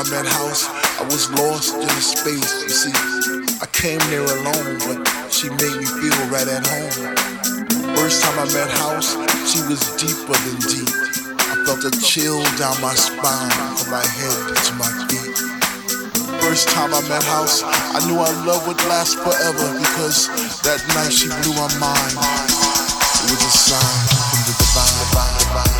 I met House, I was lost in the space. You see, I came there alone, but she made me feel right at home. First time I met House, she was deeper than deep. I felt a chill down my spine from my head to my feet. First time I met House, I knew our love would last forever because that night she blew my mind. It was a sign from the divine. divine, divine,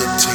forever dictating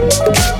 Thank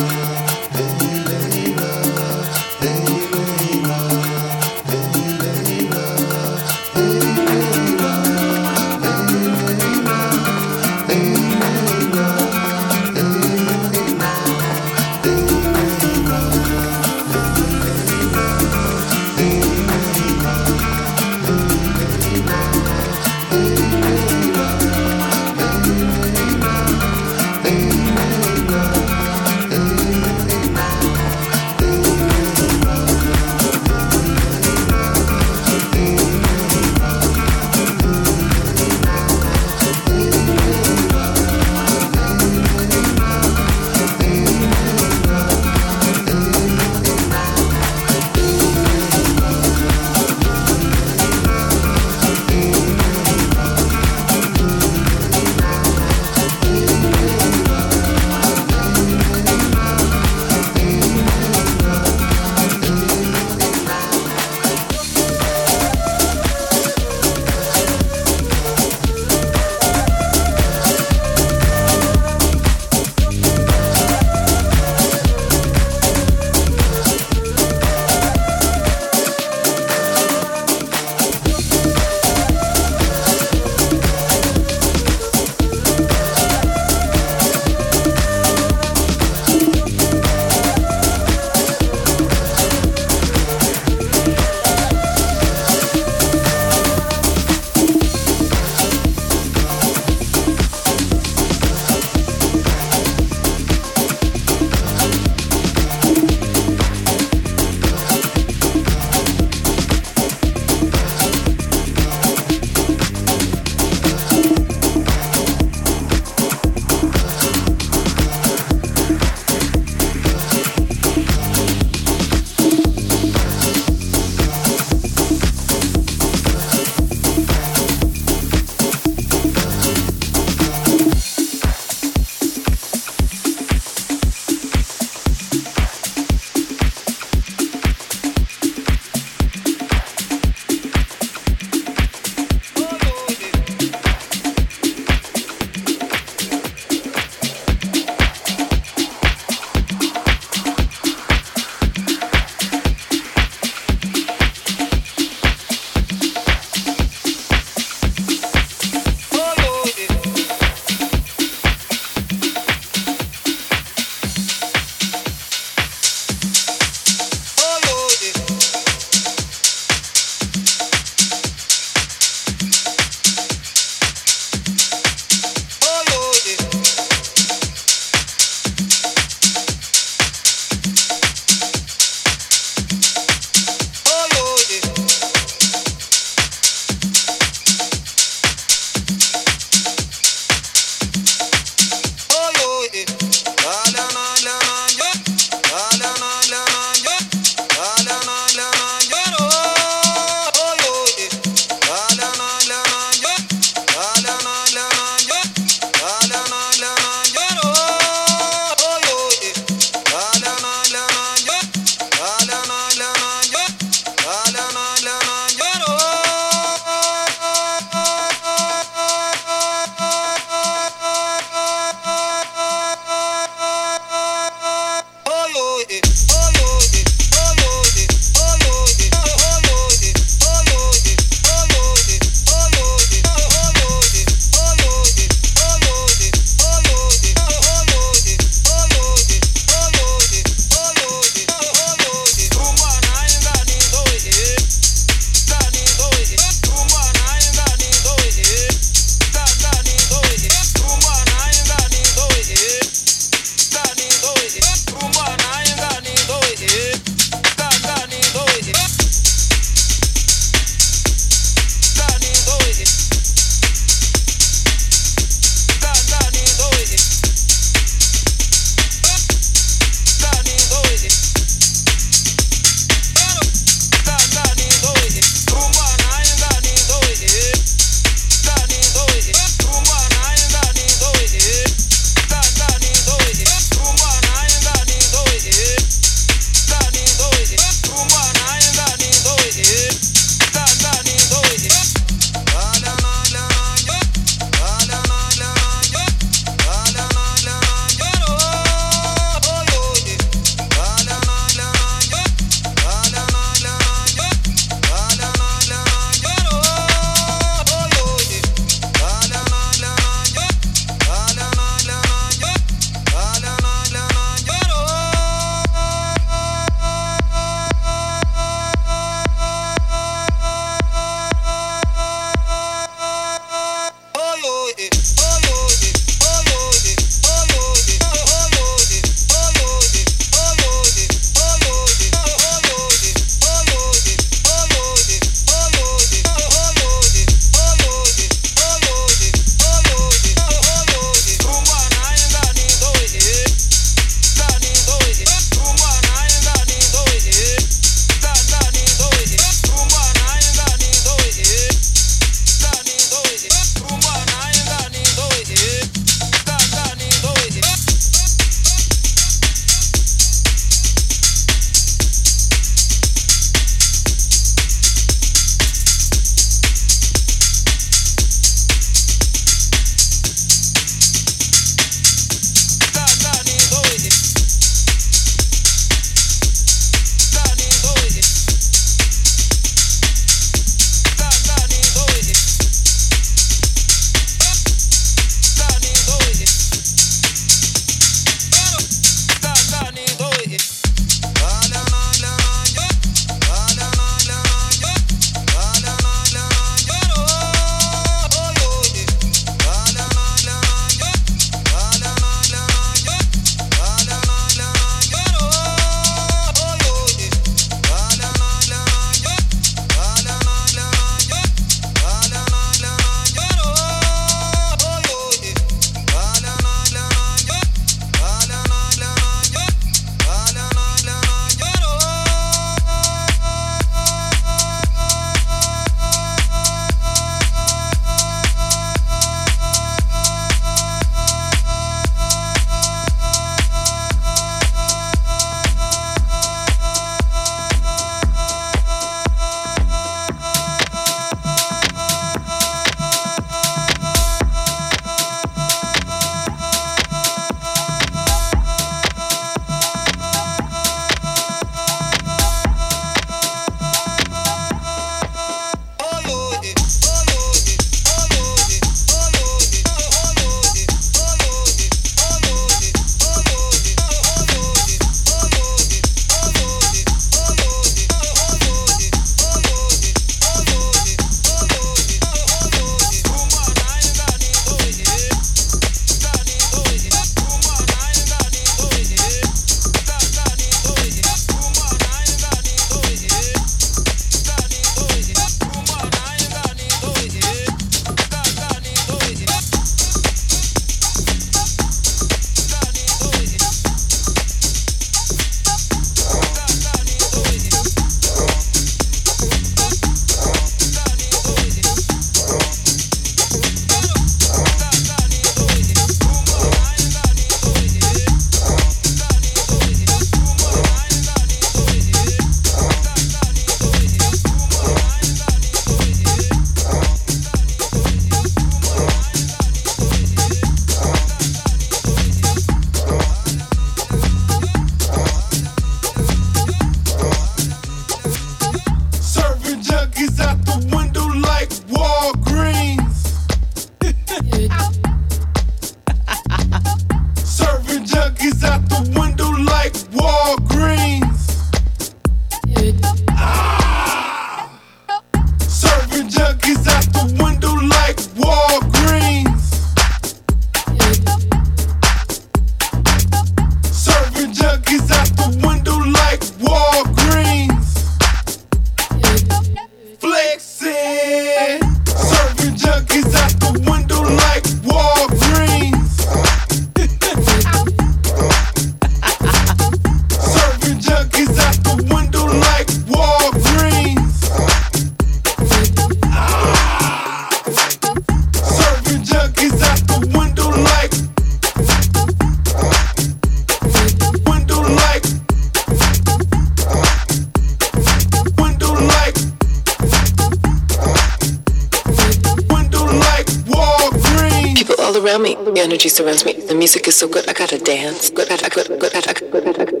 music is so good, I gotta dance. Good at, good, good at, good at, good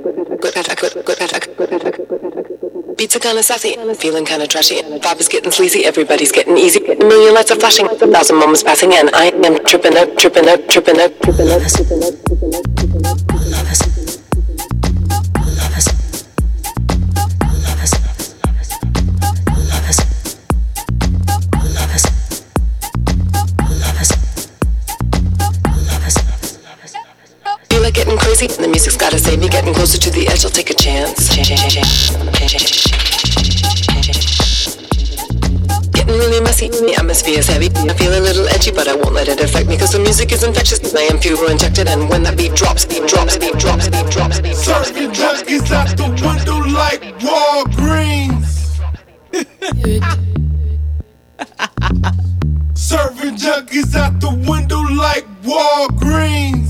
good, good at, good at, Beats are kinda sassy, feeling kinda trashy. Bob is getting sleazy, everybody's getting easy. A million lights are flashing, a thousand moments passing, and I am tripping up, tripping up, tripping up, tripping up, tripping up, tripping up. Getting closer to the edge, I'll take a chance. Getting really messy. The atmosphere's heavy. I feel a little edgy, but I won't let it affect me. Cause the music is infectious. I am pure injected. And when that beat drops, beat drops, beat drops, beat drops, beat drops. Serving junkies out the window like Walgreens. Serving junkies out the window like Walgreens.